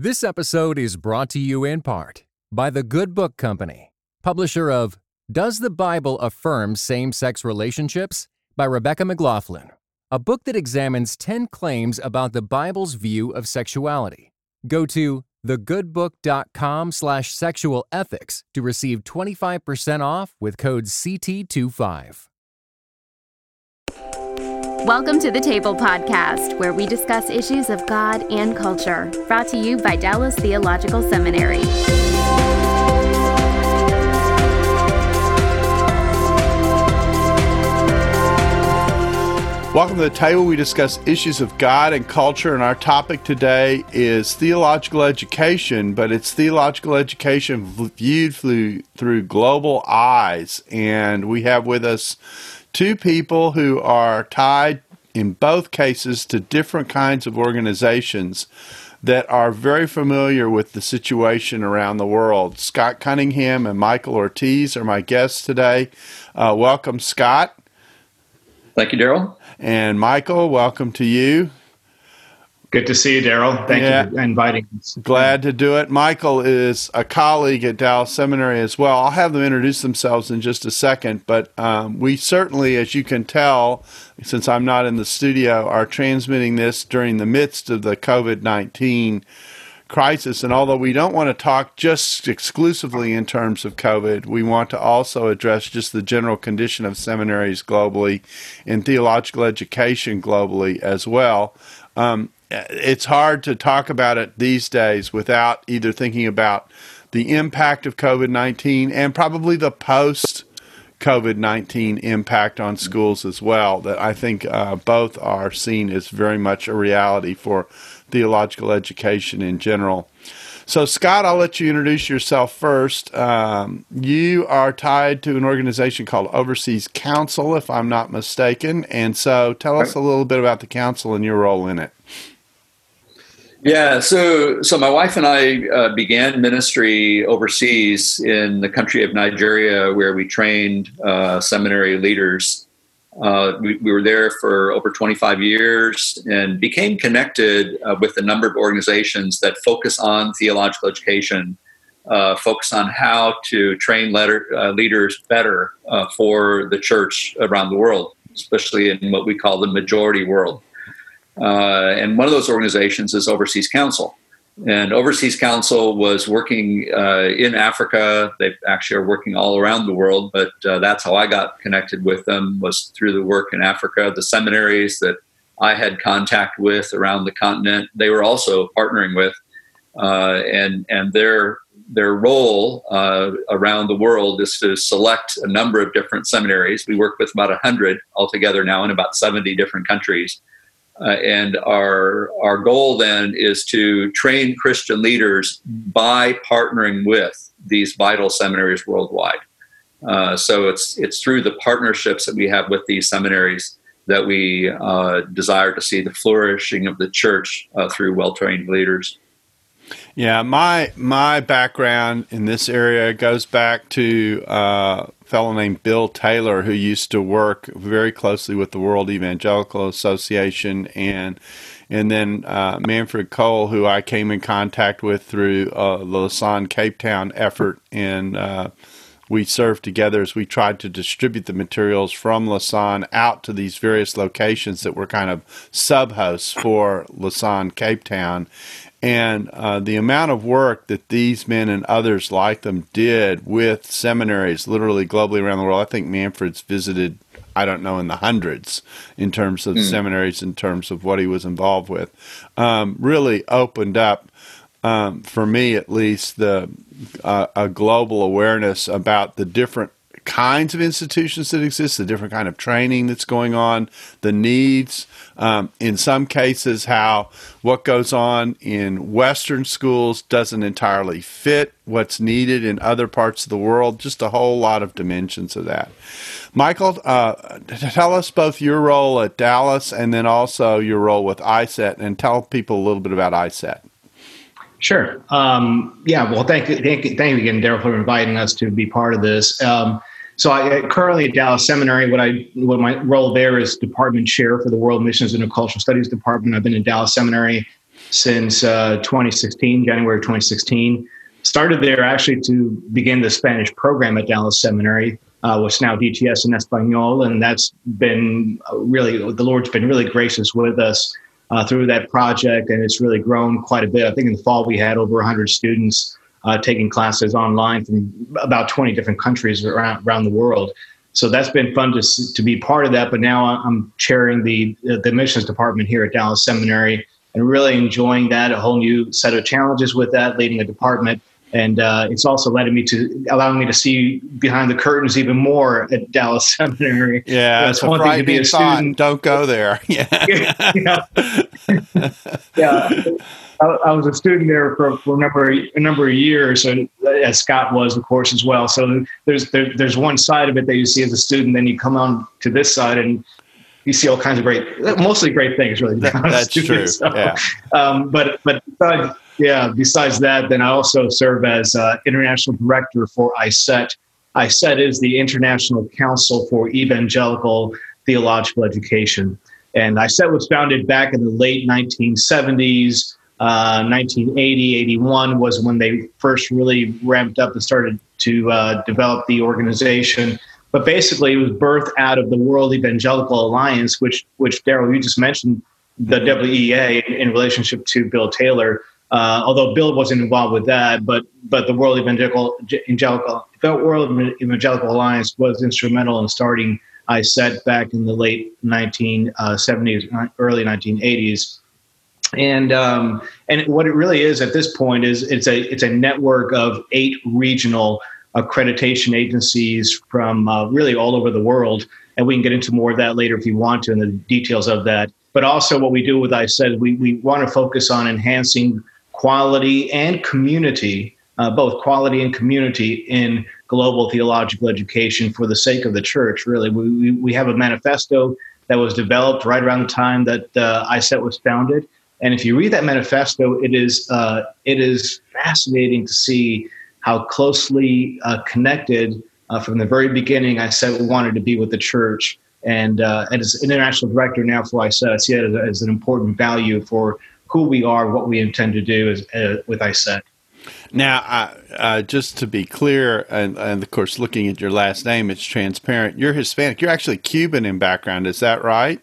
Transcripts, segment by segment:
This episode is brought to you in part by the Good Book Company, publisher of Does the Bible Affirm Same Sex Relationships? by Rebecca McLaughlin, a book that examines 10 claims about the Bible's view of sexuality. Go to thegoodbook.com slash sexual ethics to receive 25% off with code CT25. Welcome to the Table Podcast, where we discuss issues of God and culture, brought to you by Dallas Theological Seminary. Welcome to the table. We discuss issues of God and culture, and our topic today is theological education, but it's theological education viewed through, through global eyes. And we have with us two people who are tied in both cases to different kinds of organizations that are very familiar with the situation around the world. Scott Cunningham and Michael Ortiz are my guests today. Uh, welcome, Scott. Thank you, Darrell. And Michael, welcome to you. Good to see you, Darrell. Thank yeah. you for inviting us. Glad to do it. Michael is a colleague at Dallas Seminary as well. I'll have them introduce themselves in just a second, but um, we certainly, as you can tell, since I'm not in the studio, are transmitting this during the midst of the COVID 19 crisis. And although we don't want to talk just exclusively in terms of COVID, we want to also address just the general condition of seminaries globally and theological education globally as well. Um, it's hard to talk about it these days without either thinking about the impact of COVID 19 and probably the post COVID 19 impact on schools as well, that I think uh, both are seen as very much a reality for theological education in general. So, Scott, I'll let you introduce yourself first. Um, you are tied to an organization called Overseas Council, if I'm not mistaken. And so, tell us a little bit about the council and your role in it. Yeah, so so my wife and I uh, began ministry overseas in the country of Nigeria, where we trained uh, seminary leaders. Uh, we, we, were there for over 25 years and became connected uh, with a number of organizations that focus on theological education, uh, focus on how to train letter, uh, leaders better for the church around the world, especially in what we call the majority world. Uh, and one of those organizations is Overseas Council. And Overseas Council was working uh, in Africa. They actually are working all around the world, but uh, that's how I got connected with them was through the work in Africa. The seminaries that I had contact with around the continent, they were also partnering with, uh, and and their their role uh, around the world is to select a number of different seminaries. We work with about hundred altogether now in about seventy different countries uh, and our our goal then is to train Christian leaders by partnering with these vital seminaries worldwide. Uh, so it's it's through the partnerships that we have with these seminaries that we uh, desire to see the flourishing of the church uh, through well trained leaders. Yeah, my my background in this area goes back to uh, a fellow named Bill Taylor, who used to work very closely with the World Evangelical Association, and and then uh, Manfred Kohl, who I came in contact with through uh, the Lausanne Cape Town effort, and uh, we served together as we tried to distribute the materials from Lausanne out to these various locations that were kind of sub hosts for Lausanne Cape Town and uh, the amount of work that these men and others like them did with seminaries literally globally around the world. I think Manfred's visited, I don't know, in the hundreds in terms of mm. seminaries, in terms of what he was involved with, um, really opened up. Um, for me, at least, the uh, a global awareness about the different kinds of institutions that exist, the different kind of training that's going on, the needs. Um, in some cases, how what goes on in Western schools doesn't entirely fit what's needed in other parts of the world. Just a whole lot of dimensions of that. Michael, uh, tell us both your role at Dallas and then also your role with ICET, and tell people a little bit about ICET. Sure. Um, yeah. Well, thank you, thank you, thank you again, Darrell, for inviting us to be part of this. Um, so I currently at Dallas Seminary, what I what my role there is department chair for the World Missions and Cultural Studies Department. I've been in Dallas Seminary since uh, 2016, January 2016. Started there actually to begin the Spanish program at Dallas Seminary, uh, which now DTS in Espanol, and that's been really the Lord's been really gracious with us uh, through that project, and it's really grown quite a bit. I think in the fall we had over 100 students uh, taking classes online from about 20 different countries around around the world. So that's been fun to to be part of that. But now I'm chairing the the missions department here at Dallas Seminary and really enjoying that. A whole new set of challenges with that, leading a department. And uh, it's also letting me to allowing me to see behind the curtains even more at Dallas Seminary. Yeah, that's one thing to be a thought. student. Don't go there. Yeah, yeah. yeah. I, I, was a student there for, for a number of, a number of years, and as Scott was, of course, as well. So there's there, there's one side of it that you see as a student, then you come on to this side, and you see all kinds of great, mostly great things, really. That's true. So, yeah. Um, but but besides, yeah, besides that, then I also serve as uh, international director for ICET. ICET is the International Council for Evangelical Theological Education, and ICET was founded back in the late 1970s. Uh, 1980, 81 was when they first really ramped up and started to uh, develop the organization. But basically, it was birthed out of the World Evangelical Alliance, which, which Darrell, you just mentioned, the WEA in, relationship to Bill Taylor. Uh, although Bill wasn't involved with that, but but the World Evangelical, Evangelical World Evangelical Alliance was instrumental in starting ICET back in the late 1970s, uh, early 1980s. And um, and what it really is at this point is it's a it's a network of eight regional accreditation agencies from uh, really all over the world. And we can get into more of that later if you want to, and the details of that. But also, what we do with ICET, we, we want to focus on enhancing quality and community, uh, both quality and community in global theological education for the sake of the church, really. We, we, we have a manifesto that was developed right around the time that uh, ICET was founded. And if you read that manifesto, it is, uh, it is fascinating to see how closely uh, connected uh, from the very beginning. I said we wanted to be with the church, and uh, and as international director now for ICET, I see it as, as, an important value for who we are, what we intend to do as, uh, with ICET. Now, uh, uh, just to be clear, and, and, of course, looking at your last name, it's transparent. You're Hispanic. You're actually Cuban in background. Is that right?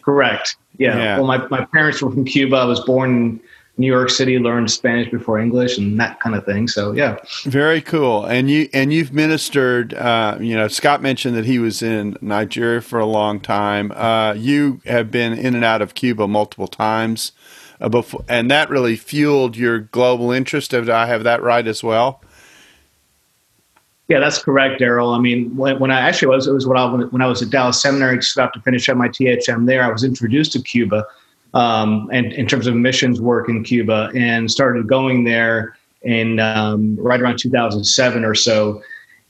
Correct. Yeah. yeah. Well, my, my parents were from Cuba. I was born New York City, learned Spanish before English, and that kind of thing. So yeah, very cool. And you and you've ministered. Uh, you know, Scott mentioned that he was in Nigeria for a long time. Uh, you have been in and out of Cuba multiple times, uh, before, and that really fueled your global interest. Did I have that right as well? Yeah, that's correct, Darrell. I mean, when, when, I actually was, it was when I, when I was at Dallas Seminary, just about to finish up my THM there, I was introduced to Cuba um, and in terms of missions work in Cuba, and started going there in um, right around 2007 or so.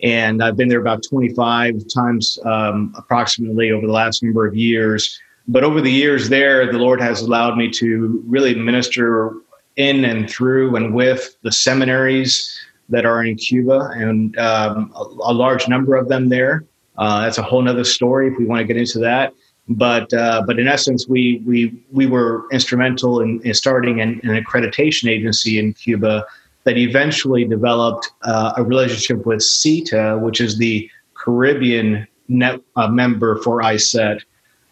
And I've been there about 25 times um, approximately over the last number of years. But over the years there, the Lord has allowed me to really minister in and through and with the seminaries that are in Cuba, and um, a, a, large number of them there. Uh, that's a whole other story if we want to get into that. But uh, but in essence, we we we were instrumental in, in starting an, an, accreditation agency in Cuba that eventually developed uh, a relationship with CETA, which is the Caribbean net uh, member for ICET.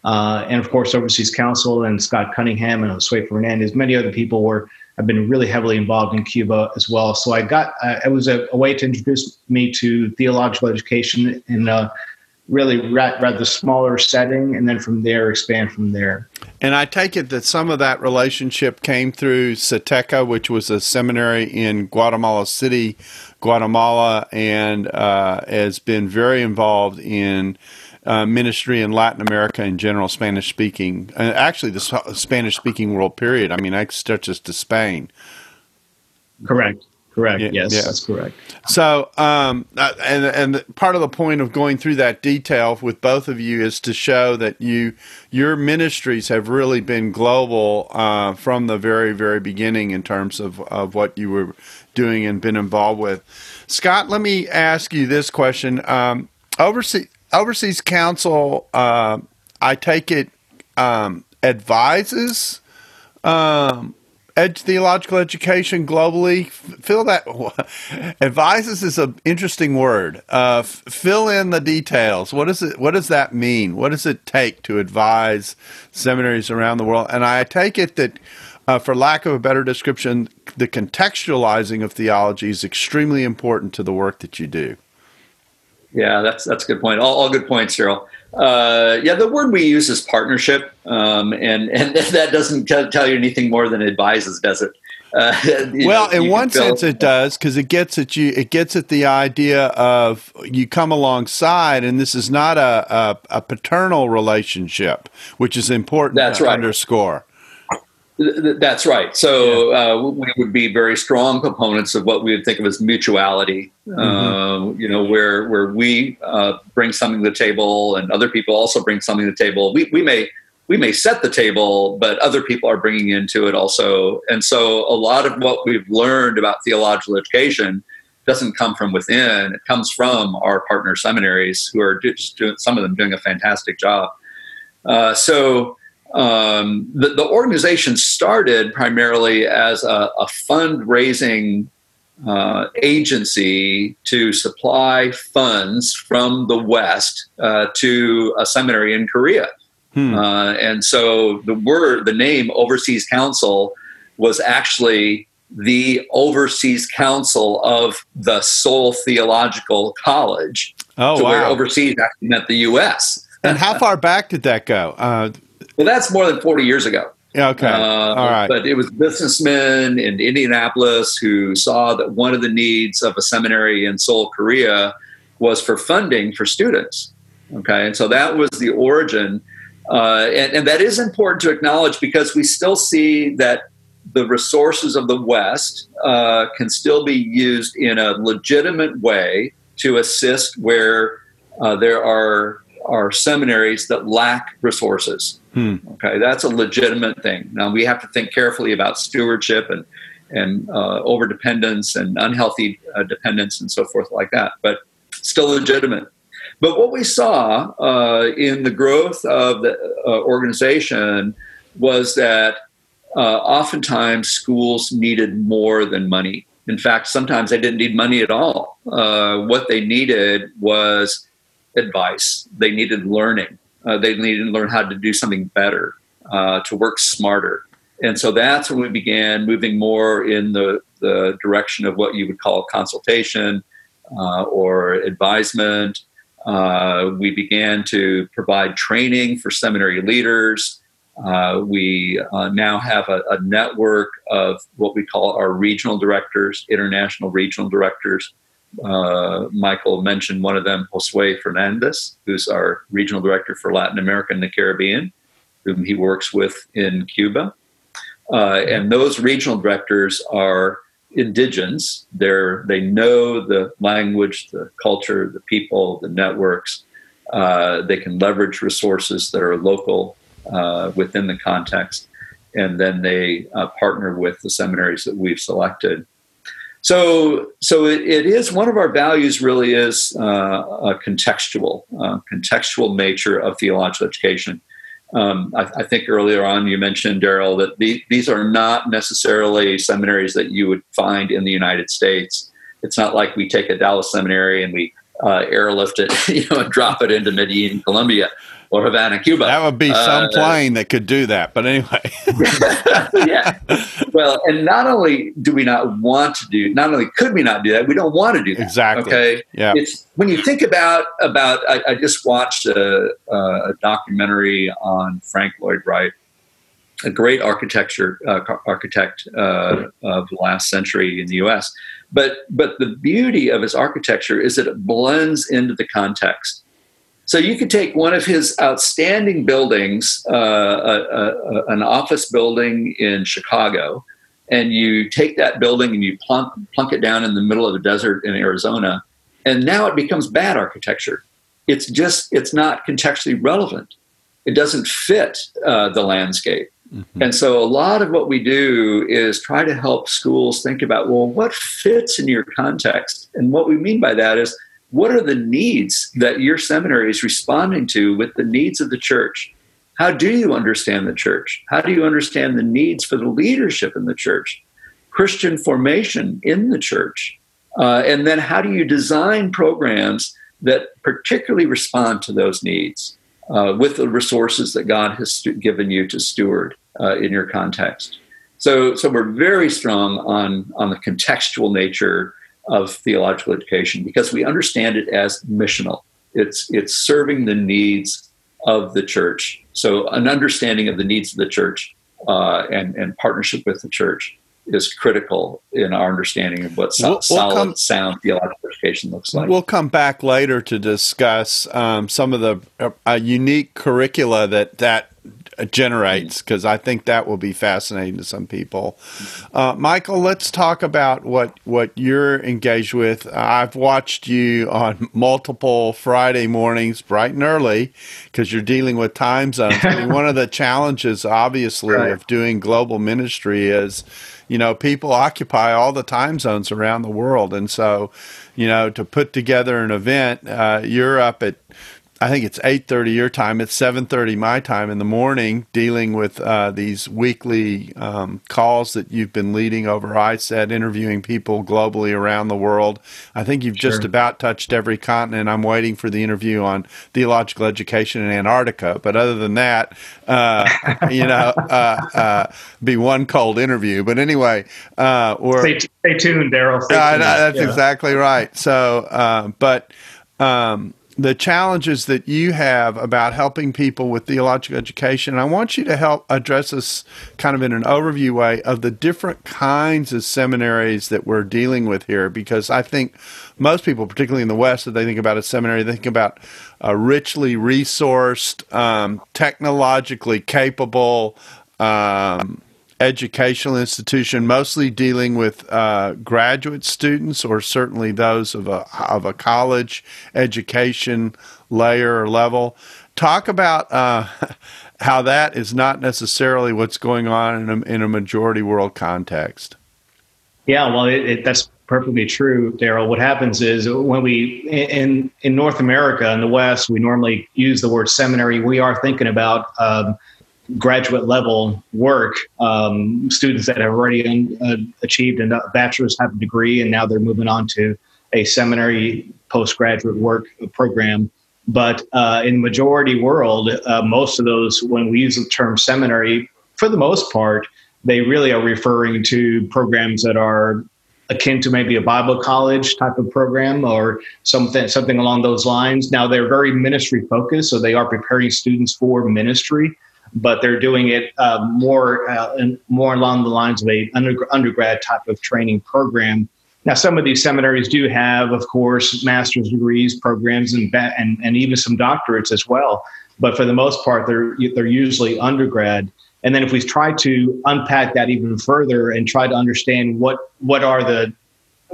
Uh, and of course, Overseas Council and Scott Cunningham and Josue Fernandez, many other people were have been really heavily involved in Cuba as well. So I got uh, it was a, a, way to introduce me to theological education in uh, really rather smaller setting, and then from there expand from there. And I take it that some of that relationship came through SETECA, which was a seminary in Guatemala City, Guatemala, and uh, has been very involved in. Uh, ministry in Latin America in general, Spanish speaking, uh, actually the Spanish speaking world period. I mean, that stretches to Spain. Correct. Correct. Yeah, yes, yeah. that's correct. So, um, uh, and and part of the point of going through that detail with both of you is to show that you your ministries have really been global uh, from the very very beginning in terms of of what you were doing and been involved with. Scott, let me ask you this question: um, Overseas Overseas Council, uh, I take it, um, advises. Um, theological education globally? Fill that. Advises is an interesting word. Uh, fill in the details. What does it? What does that mean? What does it take to advise seminaries around the world? And I take it that, uh, for lack of a better description, the contextualizing of theology is extremely important to the work that you do. Yeah, that's that's a good point. All, all good points, Cyril. Uh, yeah, the word we use is partnership, um, and and that doesn't tell you anything more than advises, does it? Uh, well, know, in one sense, it does because it gets at you. It gets at the idea of you come alongside, and this is not a a, a paternal relationship, which is important That's to right. underscore. That's right. So yeah. uh, we would be very strong components of what we would think of as mutuality. Mm-hmm. Uh, you know, where where we uh, bring something to the table, and other people also bring something to the table. We we may we may set the table, but other people are bringing into it also. And so a lot of what we've learned about theological education doesn't come from within. It comes from our partner seminaries, who are just doing some of them doing a fantastic job. Uh, so um, the, the, organization started primarily as a, a fundraising uh, agency to supply funds from the West uh, to a seminary in Korea. Hmm. Uh, and so the word, the name Overseas Council was actually the Overseas Council of the Seoul Theological College. Oh, so wow. where overseas actually meant the U.S. and how far back did that go? Well, that's more than 40 years ago. Yeah, okay. Uh, All right. But it was businessmen in Indianapolis who saw that one of the needs of a seminary in Seoul, Korea was for funding for students. Okay. And so that was the origin. Uh, and, and that is important to acknowledge because we still see that the resources of the West uh, can still be used in a legitimate way to assist where uh, there are are seminaries that lack resources. Hmm. Okay, that's a legitimate thing. Now we have to think carefully about stewardship and and uh, over dependence and unhealthy uh, dependence and so forth like that, but still legitimate. But what we saw uh, in the growth of the uh, organization was that uh, oftentimes schools needed more than money. In fact, sometimes they didn't need money at all. Uh, what they needed was advice. They needed learning. Uh, they needed to learn how to do something better, uh, to work smarter. And so that's when we began moving more in the, the direction of what you would call consultation uh, or advisement. Uh, we began to provide training for seminary leaders. Uh, we uh, now have a, a network of what we call our regional directors, international regional directors, uh, Michael mentioned one of them, Josue Fernandez, who's our regional director for Latin America and the Caribbean, whom he works with in Cuba. Uh, and those regional directors are indigens. They're, they know the language, the culture, the people, the networks. Uh, they can leverage resources that are local uh, within the context. And then they uh, partner with the seminaries that we've selected so, so it, it is one of our values. Really, is uh, a contextual, uh, contextual nature of theological education. Um, I, I, think earlier on you mentioned Darrell that the, these are not necessarily seminaries that you would find in the United States. It's not like we take a Dallas seminary and we uh, airlift it, you know, and drop it into Medellin, Colombia or Havana, Cuba. That would be some uh, plane that could do that. But anyway. yeah. Well, and not only do we not want to do, not only could we not do that, we don't want to do that. Exactly. Okay. Yeah. It's when you think about about. I, I just watched a, a, documentary on Frank Lloyd Wright, a great architecture uh, architect uh, of the last century in the U.S. But but the beauty of his architecture is that it blends into the context so you could take one of his outstanding buildings, uh, a, a, an office building in Chicago, and you take that building and you plunk, plunk it down in the middle of the desert in Arizona, and now it becomes bad architecture. It's just it's not contextually relevant. It doesn't fit uh, the landscape. Mm-hmm. And so a lot of what we do is try to help schools think about well, what fits in your context, and what we mean by that is what are the needs that your seminary is responding to with the needs of the church? how do you understand the church? How do you understand the needs for the leadership in the church? Christian formation in the church. Uh, and then how do you design programs that particularly respond to those needs uh, with the resources that God has stu- given you to steward uh, in your context? So, so we're very strong on, on the contextual nature of theological education because we understand it as missional. It's, it's serving the needs of the church. So, an understanding of the needs of the church uh, and, and partnership with the church is critical in our understanding of what so- we'll, we'll solid, come, sound theological education looks like. We'll come back later to discuss um, some of the uh, unique curricula that that generates because I think that will be fascinating to some people. Uh, Michael, let's talk about what what you're engaged with. I've watched you on multiple Friday mornings, bright and early, because you're dealing with time zones. I mean, one of the challenges, obviously, right. of doing global ministry is you know, people occupy all the time zones around the world. And so, you know, to put together an event, uh, you're up at I think it's 8:30 your time. It's 7:30 my time in the morning, dealing with uh, these weekly um, calls that you've been leading over ICET, interviewing people globally around the world. I think you've sure. just about touched every continent. I'm waiting for the interview on theological education in Antarctica, but other than that, uh, you know, uh, uh, be one cold interview. But anyway, uh, stay, stay tuned, Darrell. that's yeah. exactly right. So, uh, but. Um, the challenges that you have about helping people with theological education. I want you to help address us kind of in an overview way of the different kinds of seminaries that we're dealing with here, because I think most people, particularly in the West, that they think about a seminary, they think about a richly resourced, um, technologically capable, um, educational institution, mostly dealing with uh, graduate students or certainly those of a of a college education layer or level. Talk about uh, how that is not necessarily what's going on in a, in a majority world context. Yeah, well, it, it, that's perfectly true, Darrell. What happens is when we in in North America in the West, we normally use the word seminary. We are thinking about um, graduate level work, um, students that have already uh, achieved a bachelor's type of degree, and now they're moving on to a seminary postgraduate work program. But uh, in the majority world, uh, most of those, when we use the term seminary, for the most part, they really are referring to programs that are akin to maybe a Bible college type of program or something something along those lines. Now they're very ministry focused, so they are preparing students for ministry but they're doing it uh, more uh, and more along the lines of a under, undergrad type of training program. Now, some of these seminaries do have, of course, master's degrees programs and and, and even some doctorates as well. But for the most part, they're they're usually undergrad. And then if we try to unpack that even further and try to understand what what are the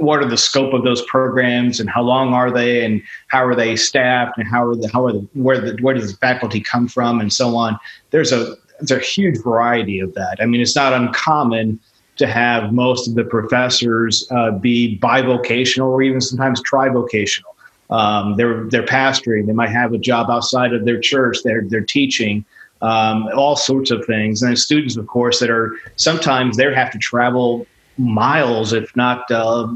what are the scope of those programs and how long are they and how are they staffed and how are the how are the where the where does the faculty come from and so on. There's a there's a huge variety of that. I mean it's not uncommon to have most of the professors uh, be bivocational or even sometimes trivocational. Um, they're they're pastoring. They might have a job outside of their church. They're they're teaching um, all sorts of things. And students of course that are sometimes they have to travel miles if not uh,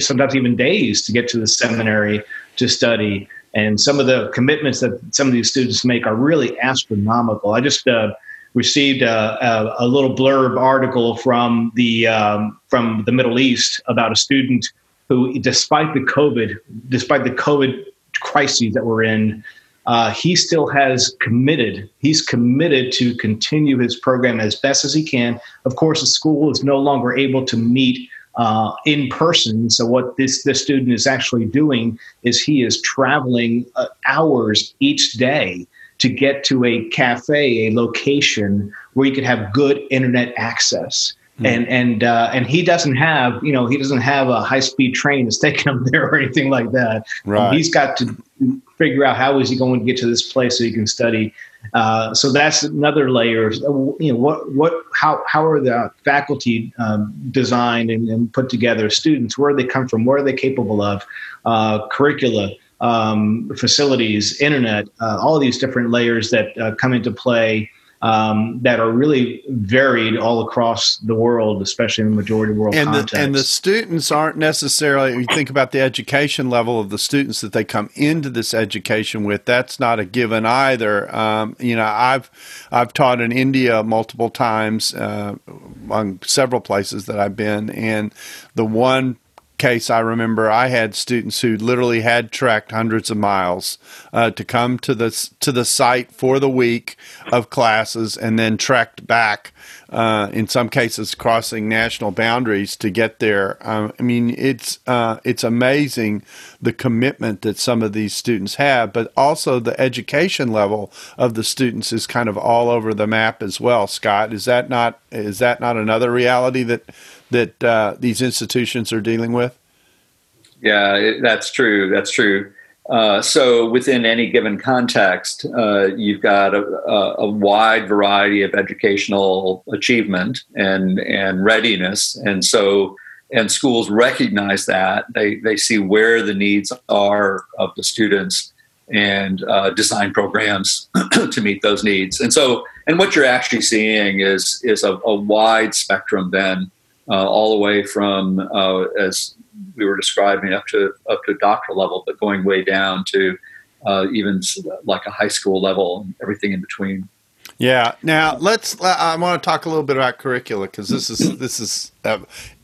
sometimes even days to get to the seminary to study. And some of the commitments that some of these students make are really astronomical. I just uh, received a, a, a, little blurb article from the um, from the Middle East about a student who, despite the COVID, despite the COVID crises that we're in, uh, he still has committed. He's committed to continue his program as best as he can. Of course, the school is no longer able to meet uh, in person. So what this this student is actually doing is he is traveling uh, hours each day to get to a cafe, a location where he could have good internet access. Mm. And and uh, and he doesn't have you know he doesn't have a high speed train that's taking him there or anything like that. Right. Um, he's got to figure out how is he going to get to this place so he can study uh, so that's another layer. You know, what what how how are the faculty um, designed and, and, put together? Students, where do they come from? What are they capable of? Uh, curricula. um, facilities, internet, uh, all these different layers that uh, come into play um, that are really varied all across the world, especially in the majority world and context. The, and the students aren't necessarily, you think about the education level of the students that they come into this education with, that's not a given either. Um, you know, I've, I've taught in India multiple times uh, on several places that I've been, and the one case, I remember I had students who literally had trekked hundreds of miles uh, to come to the to the site for the week of classes, and then trekked back. Uh, in some cases, crossing national boundaries to get there. Um, I mean, it's uh, it's amazing the commitment that some of these students have, but also the education level of the students is kind of all over the map as well. Scott, is that not is that not another reality that that uh, these institutions are dealing with? Yeah, that's true. That's true. Uh, so within any given context, uh, you've got a, a, wide variety of educational achievement and and readiness, and so and schools recognize that they they see where the needs are of the students and uh, design programs to meet those needs. And so and what you're actually seeing is is a, a wide spectrum then uh, all the way from uh, as we were describing up to up to doctoral level, but going way down to uh, even like a high school level and everything in between. Yeah. Now let's. I want to talk a little bit about curricula because this is this is uh,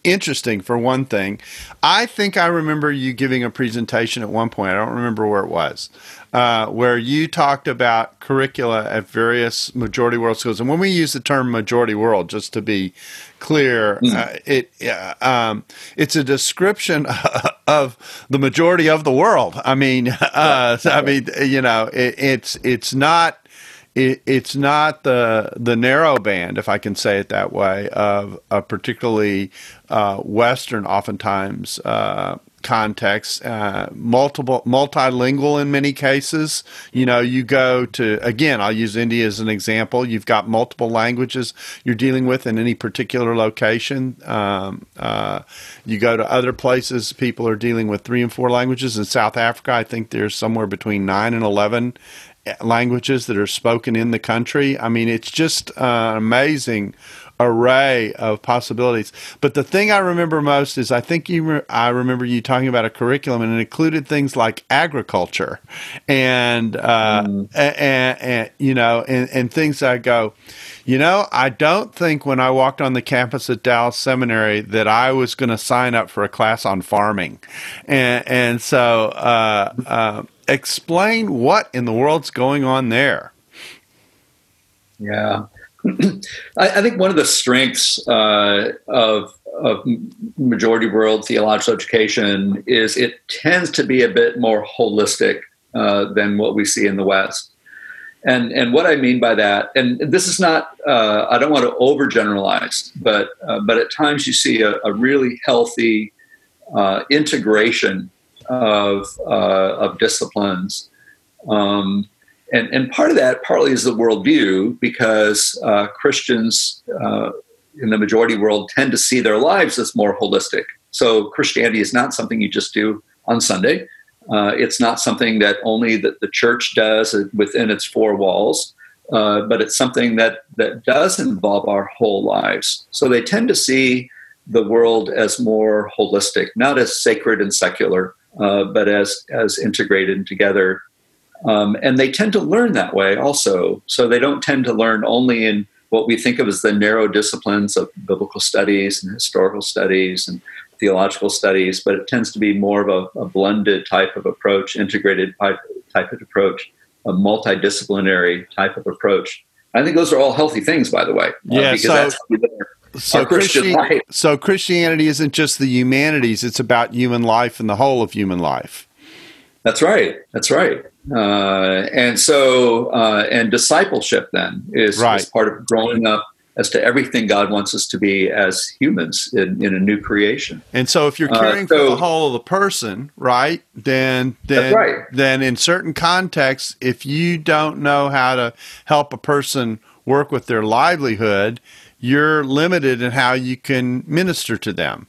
interesting for one thing. I think I remember you giving a presentation at one point. I don't remember where it was, uh, where you talked about curricula at various majority world schools. And when we use the term majority world, just to be clear, mm. uh, it um, it's a description of the majority of the world. I mean, uh, I mean, you know, it, it's it's not it, it's not the the narrow band, if I can say it that way, of a particularly uh, Western, oftentimes uh, context, uh, multiple multilingual in many cases. You know, you go to again, I'll use India as an example. You've got multiple languages you're dealing with in any particular location. Um, uh, you go to other places, people are dealing with three and four languages. In South Africa, I think there's somewhere between nine and eleven languages that are spoken in the country. I mean, it's just uh, amazing array of possibilities. But the thing I remember most is I think you re- I remember you talking about a curriculum and it included things like agriculture and uh, mm. and, and, you know and, and things I go. You know, I don't think when I walked on the campus at Dallas Seminary that I was going to sign up for a class on farming, and and so uh, uh, explain what in the world's going on there. Yeah, I, I, think one of the strengths uh, of of majority world theological education is it tends to be a bit more holistic uh, than what we see in the West. And and what I mean by that, and this is not, uh, I don't want to overgeneralize, but uh, but at times you see a, a really healthy uh, integration of uh, of disciplines. Um, and, and part of that partly is the worldview because uh, Christians uh, in the majority world tend to see their lives as more holistic. So Christianity is not something you just do on Sunday. Uh, it's not something that only that the church does within its four walls, uh, but it's something that that does involve our whole lives. So they tend to see the world as more holistic, not as sacred and secular, uh, but as as integrated together um, and they tend to learn that way also. So they don't tend to learn only in what we think of as the narrow disciplines of biblical studies and historical studies and theological studies, but it tends to be more of a, a blended type of approach, integrated type, type of approach, a multidisciplinary type of approach. I think those are all healthy things, by the way. Uh, yeah, so, so, Christian, so Christianity isn't just the humanities; it's about human life and the whole of human life. That's right. That's right. Uh, and so, uh, and discipleship then is, right. is, part of growing up as to everything God wants us to be as humans in, in a new creation. And so, if you're uh, caring uh, so, for the whole of the person, right, then then right. then in certain contexts, if you don't know how to help a person work with their livelihood, you're limited in how you can minister to them.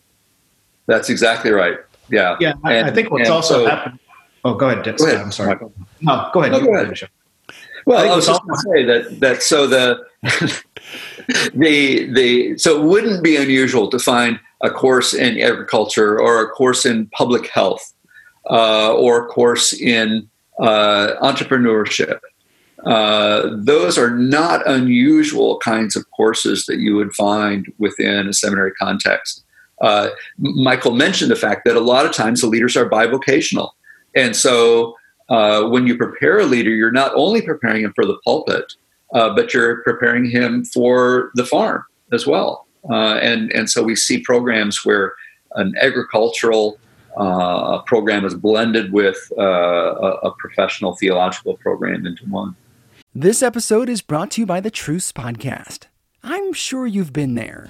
That's exactly right. Yeah. Yeah. I, and, I think what's also so, happened Oh, go ahead. Go ahead. I'm sorry. No, go ahead. No, go ahead. Well, I, I was just going to say that that so the the the so it wouldn't be unusual to find a course in agriculture or a course in public health uh, or a course in uh, entrepreneurship. Uh, those are not unusual kinds of courses that you would find within a seminary context. Uh, Michael mentioned the fact that a lot of times the leaders are bivocational. And so uh, when you prepare a leader, you're not only preparing him for the pulpit, uh, but you're preparing him for the farm as well. Uh, and, and so we see programs where an agricultural uh, program is blended with uh, a, a professional theological program into one. This episode is brought to you by the Truce Podcast. I'm sure you've been there.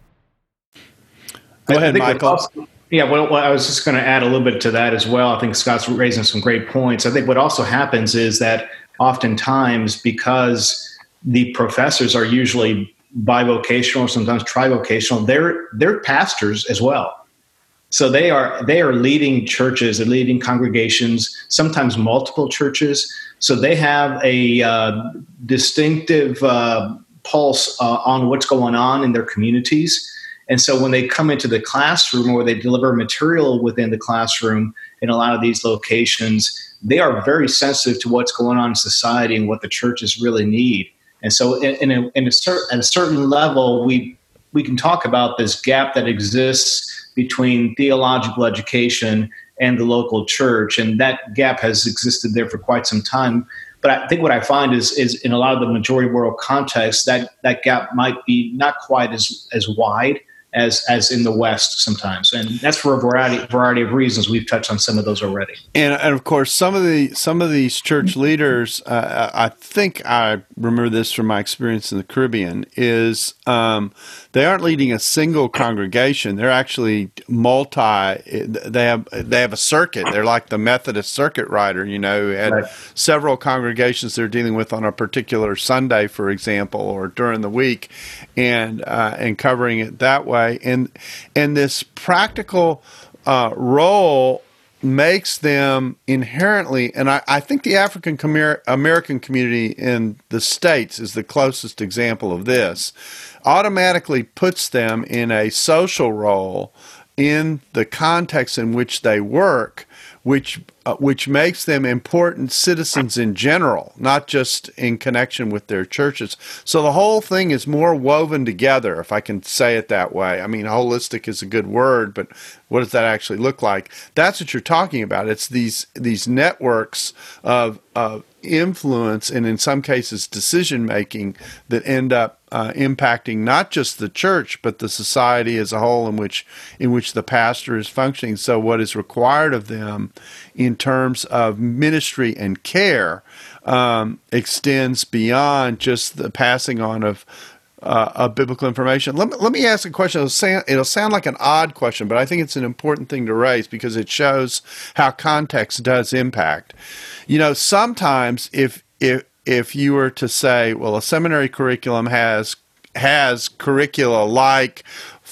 Go ahead, Michael. Also, yeah, well, well, I was just going to add a little bit to that as well. I think Scott's raising some great points. I think what also happens is that oftentimes, because the professors are usually bivocational or sometimes trivocational, they're they're pastors as well. So they are they are leading churches, they're leading congregations, sometimes multiple churches. So they have a uh, distinctive uh, pulse uh, on what's going on in their communities. And so when they come into the classroom or they deliver material within the classroom in a lot of these locations, they are very sensitive to what's going on in society and what the churches really need. And so, in, in, a, in a cer- at a certain level, we we can talk about this gap that exists between theological education and the local church, and that gap has existed there for quite some time. But I think what I find is is in a lot of the majority world contexts that that gap might be not quite as as wide as as in the West sometimes, and that's for a variety variety of reasons. We've touched on some of those already. And, and of course, some of the some of these church leaders, uh, I think I remember this from my experience in the Caribbean, is um, they aren't leading a single congregation. They're actually multi. They have they have a circuit. They're like the Methodist circuit rider. You know, had right. several congregations they're dealing with on a particular Sunday, for example, or during the week, and uh, and covering it that way way, and and this practical uh, role makes them inherently, and I, I think the African American community in the states is the closest example of this. Automatically puts them in a social role in the context in which they work which uh, which makes them important citizens in general, not just in connection with their churches. So the whole thing is more woven together, if I can say it that way. I mean, holistic is a good word, but what does that actually look like? That's what you're talking about. It's these these networks of of influence and in some cases decision making that end up uh, impacting not just the church but the society as a whole in which in which the pastor is functioning so what is required of them in terms of ministry and care um, extends beyond just the passing on of uh, of biblical information. Let me, let me ask a question. It'll sound, it'll sound like an odd question, but I think it's an important thing to raise because it shows how context does impact. You know, sometimes if if if you were to say, well, a seminary curriculum has has curricula like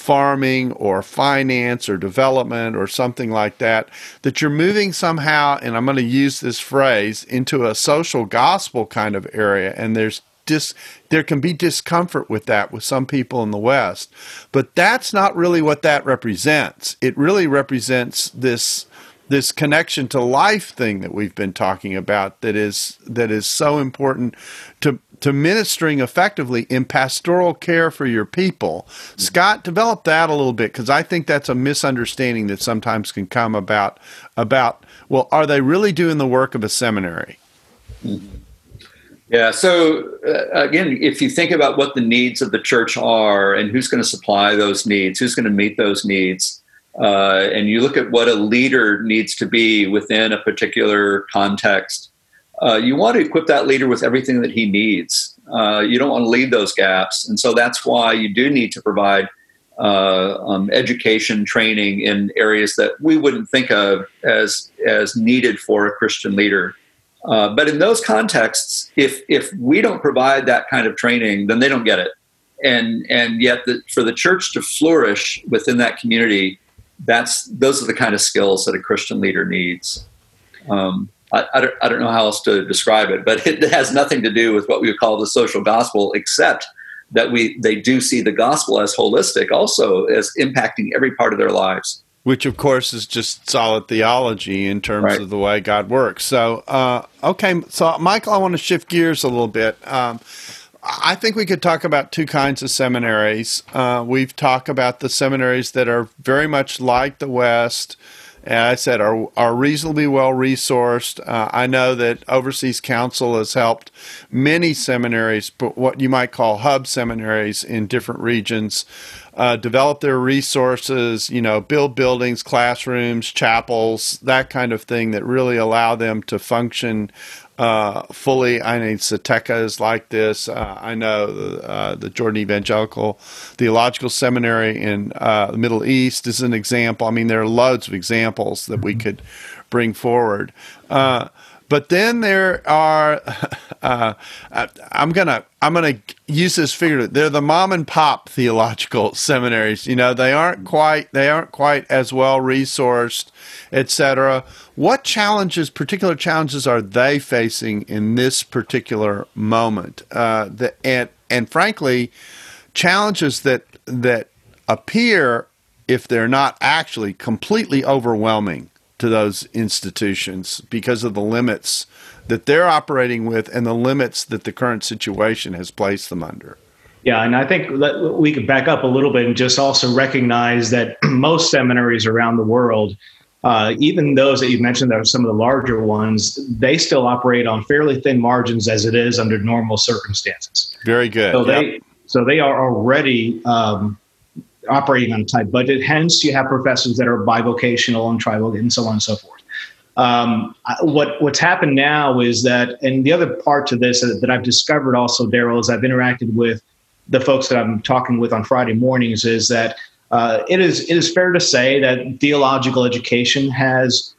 farming or finance or development or something like that, that you're moving somehow, and I'm going to use this phrase, into a social gospel kind of area. And there's dis, there can be discomfort with that with some people in the West. But that's not really what that represents. It really represents this this connection to life thing that we've been talking about that is that is so important to to ministering effectively in pastoral care for your people. Scott, develop that a little bit because I think that's a misunderstanding that sometimes can come about about well, are they really doing the work of a seminary? Yeah. So uh, again, if you think about what the needs of the church are and who's going to supply those needs, who's going to meet those needs, uh, and you look at what a leader needs to be within a particular context, uh, you want to equip that leader with everything that he needs. Uh, you don't want to leave those gaps, and so that's why you do need to provide uh, um, education, training in areas that we wouldn't think of as as needed for a Christian leader. Uh, but in those contexts, if if we don't provide that kind of training, then they don't get it. And and yet, the, for the church to flourish within that community, that's those are the kind of skills that a Christian leader needs. Um, I, I, don't, I don't know how else to describe it, but it has nothing to do with what we would call the social gospel, except that we they do see the gospel as holistic, also as impacting every part of their lives. Which, of course, is just solid theology in terms right. of the way God works. So, uh, okay, so Michael, I want to shift gears a little bit. Um, I think we could talk about two kinds of seminaries. Uh, we've talked about the seminaries that are very much like the West. And I said, are, are reasonably well resourced. Uh, I know that Overseas Council has helped many seminaries, but what you might call hub seminaries in different regions, uh, develop their resources, you know, build buildings, classrooms, chapels, that kind of thing that really allow them to function uh, fully. I mean, SETECA is like this. Uh, I know uh, the Jordan Evangelical Theological Seminary in uh, the Middle East is an example. I mean, there are loads of examples that we could bring forward. Uh, but then there are, uh, I'm gonna I'm gonna use this figure. They're the mom and pop theological seminaries. You know, they aren't quite they aren't quite as well resourced, etc. What challenges, particular challenges, are they facing in this particular moment? Uh, the, and and frankly, challenges that that appear, if they're not actually completely overwhelming to those institutions because of the limits that they're operating with and the limits that the current situation has placed them under. Yeah, and I think that we could back up a little bit and just also recognize that most seminaries around the world, uh, even those that you mentioned that are some of the larger ones, they still operate on fairly thin margins as it is under normal circumstances. Very good. So yep. they so they are already um, operating on a tight budget. Hence, you have professors that are bivocational and tribal and so on and so forth. Um, what what's happened now is that, and the other part to this that I've discovered also, Darrell, as I've interacted with the folks that I'm talking with on Friday mornings, is that uh, it is it is fair to say that theological education has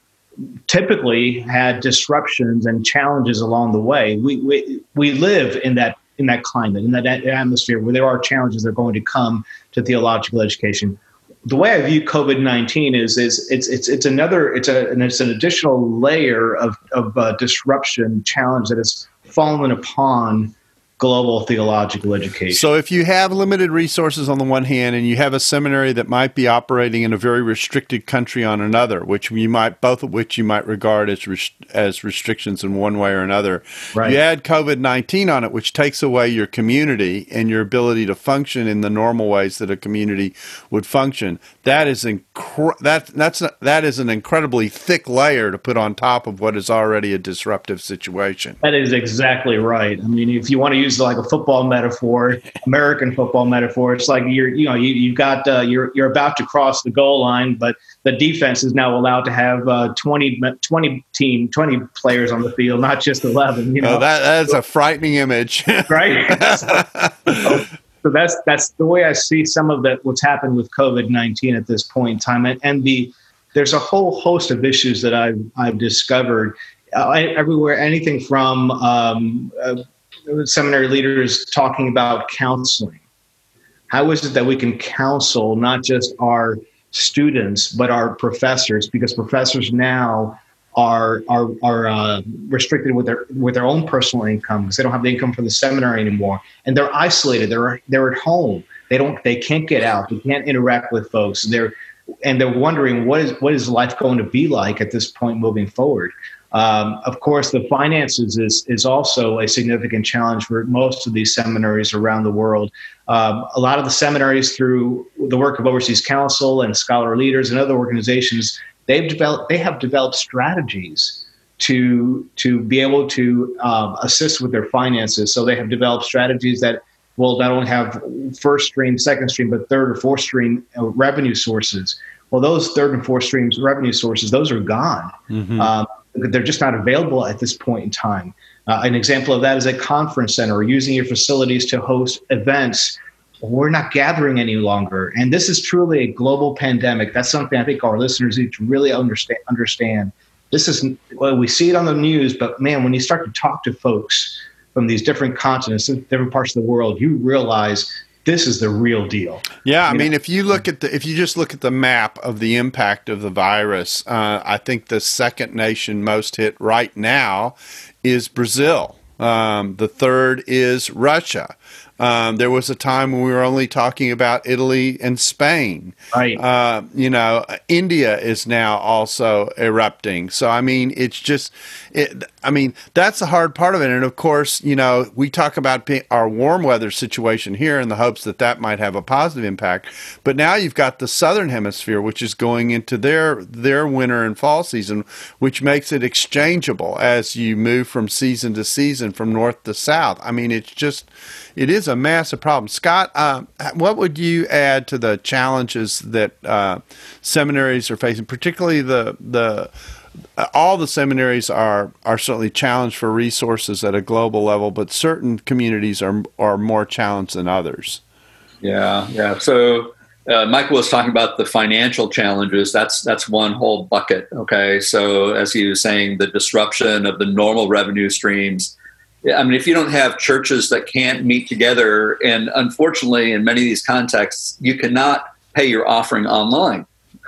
typically had disruptions and challenges along the way. We we, we live in that in that climate, in that atmosphere where there are challenges that are going to come to theological education. The way I view COVID nineteen is is it's it's it's another it's a and it's an additional layer of of uh, disruption challenge that has fallen upon global theological education. So, if you have limited resources on the one hand, and you have a seminary that might be operating in a very restricted country on another, which you might both of which you might regard as res- as restrictions in one way or another, right. you add COVID nineteen on it, which takes away your community and your ability to function in the normal ways that a community would function. That is incre- that that's that is an incredibly thick layer to put on top of what is already a disruptive situation. That is exactly right. I mean, if you want to use use like a football metaphor, American football metaphor. It's like you're, you know, you, you've got, uh, you're, you're about to cross the goal line, but the defense is now allowed to have uh, 20, 20 team, 20 players on the field, not just 11, you know. Oh, that, that's a frightening image. right. so, so that's, that's the way I see some of that, what's happened with COVID-19 at this point in time. And, and the, there's a whole host of issues that I've, I've discovered uh, everywhere, anything from um, uh, seminary leaders talking about counseling. How is it that we can counsel not just our students but our professors? Because professors now are are are uh, restricted with their with their own personal income because they don't have the income for the seminary anymore, and they're isolated. They're they're at home. They don't they can't get out. They can't interact with folks. They're and they're wondering what is what is life going to be like at this point moving forward. Um, of course, the finances is is also a significant challenge for most of these seminaries around the world. Um, a lot of the seminaries, through the work of Overseas Council and scholar leaders and other organizations, they've developed they have developed strategies to to be able to um, assist with their finances. So they have developed strategies that will not only have first stream, second stream, but third or fourth stream uh, revenue sources. Well, those third and fourth streams revenue sources, those are gone. Mm-hmm. Um, they're just not available at this point in time. Uh, an example of that is a conference center or using your facilities to host events. We're not gathering any longer. And this is truly a global pandemic. That's something I think our listeners need to really understand. understand. This is, well, we see it on the news, but man, when you start to talk to folks from these different continents, different parts of the world, you realize this is the real deal. Yeah, I mean, if you look at the if you just look at the map of the impact of the virus, uh, I think the second nation most hit right now is Brazil. Um, the third is Russia. Um, there was a time when we were only talking about Italy and Spain. Right. Uh, you know, India is now also erupting. So I mean, it's just, it, I mean, that's the hard part of it. And of course, you know, we talk about our warm weather situation here in the hopes that that might have a positive impact. But now you've got the southern hemisphere, which is going into their their winter and fall season, which makes it exchangeable as you move from season to season, from north to south. I mean, it's just it is a massive problem. Scott, uh, what would you add to the challenges that uh, seminaries are facing, particularly the the all the seminaries are are certainly challenged for resources at a global level, but certain communities are are more challenged than others. Yeah, yeah. So uh, Michael was talking about the financial challenges. That's that's one whole bucket. Okay, so as he was saying, the disruption of the normal revenue streams I mean, if you don't have churches that can't meet together, and unfortunately, in many of these contexts, you cannot pay your offering online.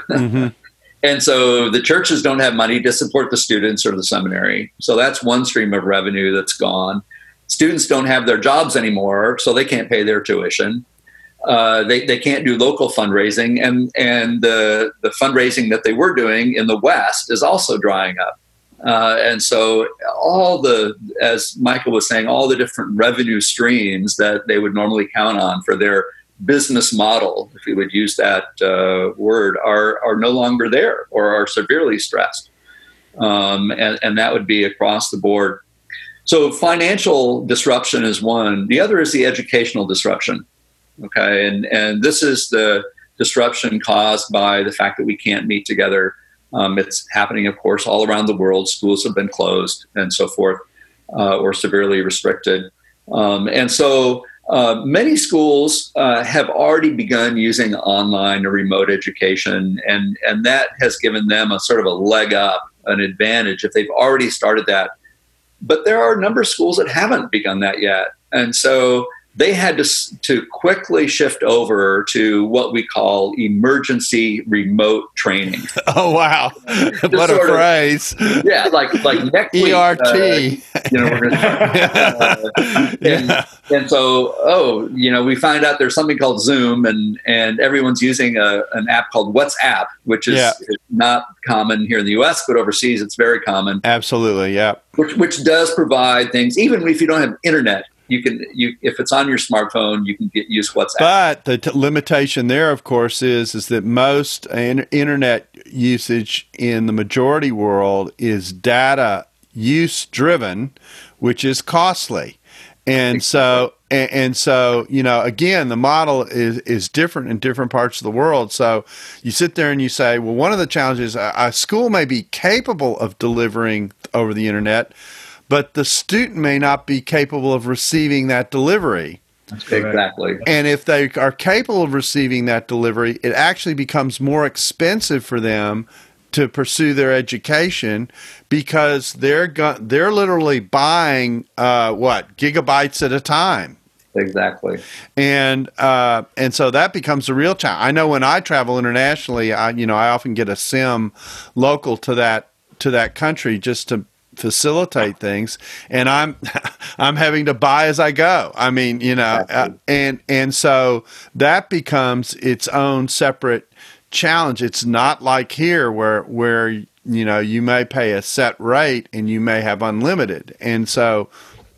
Mm-hmm. and so the churches don't have money to support the students or the seminary. So that's one stream of revenue that's gone. Students don't have their jobs anymore, so they can't pay their tuition. Uh, they, they can't do local fundraising, and, and the, the fundraising that they were doing in the West is also drying up. Uh, and so all the, as Michael was saying, all the different revenue streams that they would normally count on for their business model, if we would use that uh, word, are, are no longer there or are severely stressed. Um, and, and that would be across the board. So financial disruption is one. The other is the educational disruption. Okay, and and this is the disruption caused by the fact that we can't meet together um, it's happening, of course, all around the world. Schools have been closed and so forth, uh, or severely restricted. Um, and so uh, many schools uh, have already begun using online or remote education, and, and that has given them a sort of a leg up, an advantage if they've already started that. But there are a number of schools that haven't begun that yet. And so they had to, to quickly shift over to what we call emergency remote training. Oh wow, what a phrase! Of, yeah, like like next week, ERT. Uh, you know, we're gonna, uh, and, yeah. and so oh, you know, we find out there's something called Zoom, and and everyone's using a, an app called WhatsApp, which is, yeah. is not common here in the U.S., but overseas it's very common. Absolutely, yeah. Which which does provide things, even if you don't have internet you can you if it's on your smartphone, you can get use WhatsApp. But the t- limitation there, of course, is is that most in- internet usage in the majority world is data use driven, which is costly, and so. And, so, you know, again, the model is, is different in different parts of the world. So you sit there and you say, well, one of the challenges, a school may be capable of delivering over the internet, but the student may not be capable of receiving that delivery. Exactly. And if they are capable of receiving that delivery, it actually becomes more expensive for them to pursue their education because they're go- they're literally buying uh, what gigabytes at a time. Exactly. And uh, and so that becomes a real challenge. I know when I travel internationally, I you know I often get a sim local to that to that country just to facilitate things and i'm i'm having to buy as i go. I mean you know uh, and and so that becomes its own separate challenge. It's not like here where where you know you may pay a set rate and you may have unlimited, and so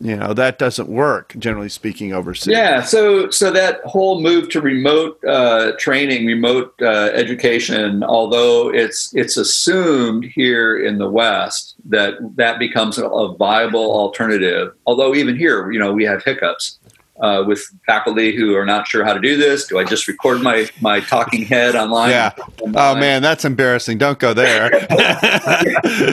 you know that doesn't work generally speaking overseas. Yeah so so that whole move to remote uh, training remote uh, education although it's it's assumed here in the west that that becomes a, viable alternative although even here you know we have hiccups uh, with faculty who are not sure how to do this. Do I just record my my talking head online? Yeah. Oh man, that's embarrassing. Don't go there.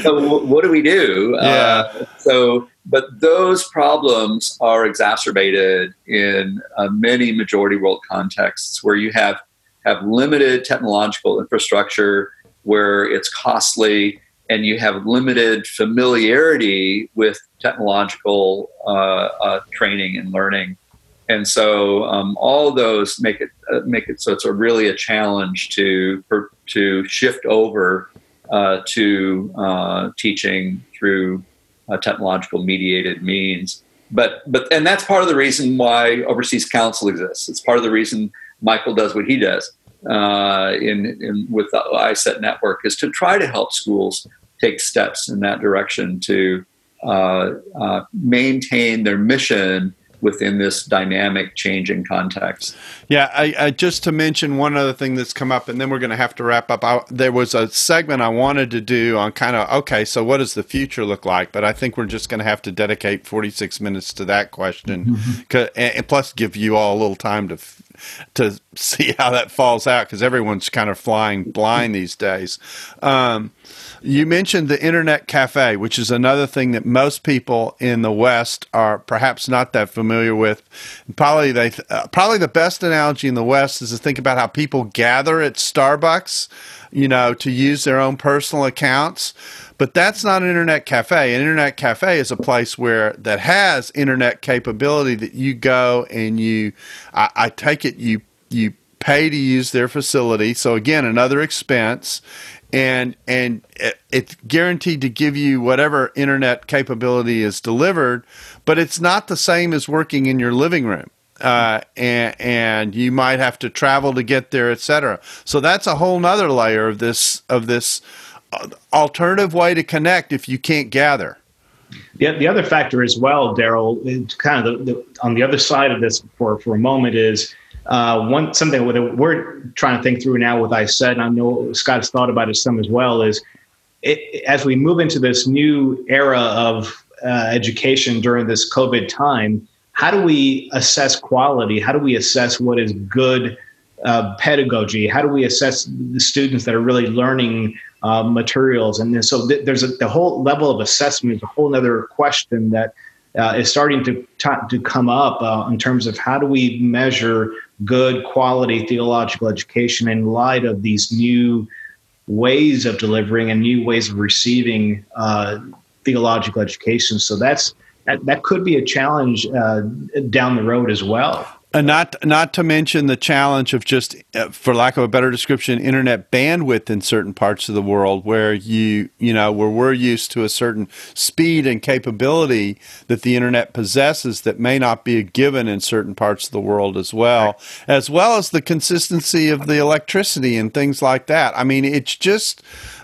so w- what do we do? Yeah. Uh, so, but those problems are exacerbated in uh, many majority world contexts where you have have limited technological infrastructure, where it's costly, and you have limited familiarity with technological uh, uh, training and learning and so um, all those make it uh, make it so it's a really a challenge to to shift over uh, to teaching through technological mediated means. But but and that's part of the reason why Overseas Council exists. It's part of the reason Michael does what he does uh, in, in with the ICET network is to try to help schools take steps in that direction to uh, maintain their mission within this dynamic changing context. Yeah, I, I, just to mention one other thing that's come up, and then we're going to have to wrap up. I, there was a segment I wanted to do on kind of okay, so what does the future look like? But I think we're just going to have to dedicate 46 minutes to that question, mm-hmm. and, and plus give you all a little time to to see how that falls out because everyone's kind of flying blind these days. Um, you mentioned the internet cafe, which is another thing that most people in the West are perhaps not that familiar with. Probably they uh, probably the best analogy in the West is to think about how people gather at Starbucks, you know, to use their own personal accounts. But that's not an internet cafe. An internet cafe is a place where that has internet capability that you go and you I, I take it you you pay to use their facility. So again, another expense and and it's guaranteed to give you whatever internet capability is delivered, but it's not the same as working in your living room. Uh, and, and you might have to travel to get there, etc. So that's a whole nother layer of this of this uh, alternative way to connect if you can't gather. The, the other factor as well, Darrell, kind of the, the, on the other side of this for, for a moment is uh, one something that we're trying to think through now with ICET, and I know Scott has thought about it some as well, is it, as we move into this new era of uh, education during this COVID time, how do we assess quality? How do we assess what is good uh, pedagogy? How do we assess the students that are really learning uh, materials? And so th- there's a, the whole level of assessment is a whole other question that uh, is starting to t- to come up uh, in terms of how do we measure good quality theological education in light of these new ways of delivering and new ways of receiving uh, theological education. So that's that, that could be a challenge uh, down the road as well. And not not to mention the challenge of just, uh, for lack of a better description, internet bandwidth in certain parts of the world, where you you know where we're used to a certain speed and capability that the internet possesses that may not be a given in certain parts of the world as well, as well as the consistency of the electricity and things like that. I mean, it's just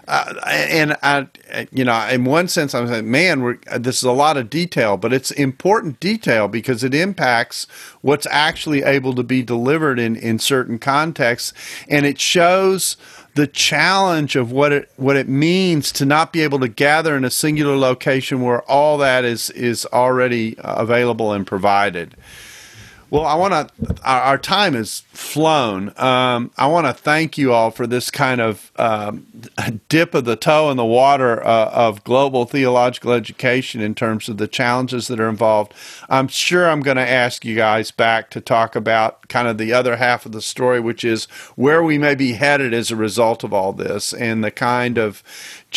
uh, and I, you know, in one sense, I'm saying, man, this is a lot of detail, but it's important detail because it impacts what's actually able to be delivered in in certain contexts, and it shows the challenge of what it what it means to not be able to gather in a singular location where all that is is already available and provided. Well, I want to. Our, our, time has flown. Um, I want to thank you all for this kind of um, dip of the toe in the water uh, of global theological education in terms of the challenges that are involved. I'm sure I'm going to ask you guys back to talk about kind of the other half of the story, which is where we may be headed as a result of all this and the kind of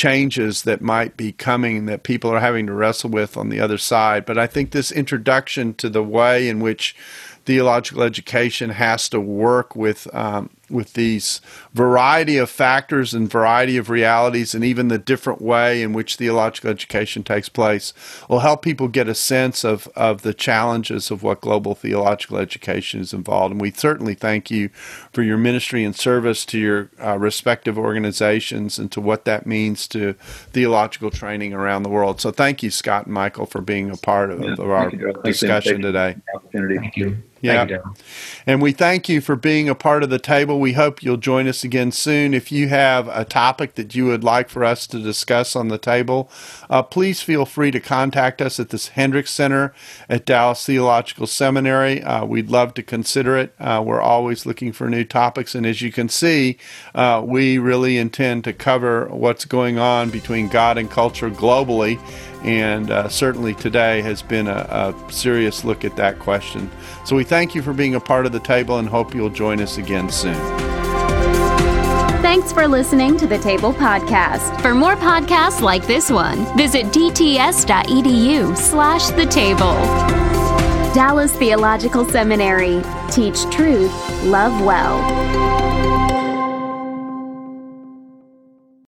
changes that might be coming that people are having to wrestle with on the other side. But I think this introduction to the way in which theological education has to work with um, with these variety of factors and variety of realities and even the different way in which theological education takes place will help people get a sense of, of the challenges of what global theological education is involved. And we certainly thank you for your ministry and service to your uh, respective organizations and to what that means to theological training around the world. So thank you, Scott and Michael, for being a part of, yeah, of our discussion today. Thank you. Yeah. You, and we thank you for being a part of the table. We hope you'll join us again soon. If you have a topic that you would like for us to discuss on the table, uh, please feel free to contact us at this Hendricks Center at Dallas Theological Seminary. Uh, we'd love to consider it. Uh, we're always looking for new topics. And as you can see, uh, we really intend to cover what's going on between God and culture globally and uh, certainly today has been a, a, serious look at that question. So we thank you for being a part of the table and hope you'll join us again soon. Thanks for listening to the Table Podcast. For more podcasts like this one, visit dts.edu slash the table. Dallas Theological Seminary. Teach truth, love well.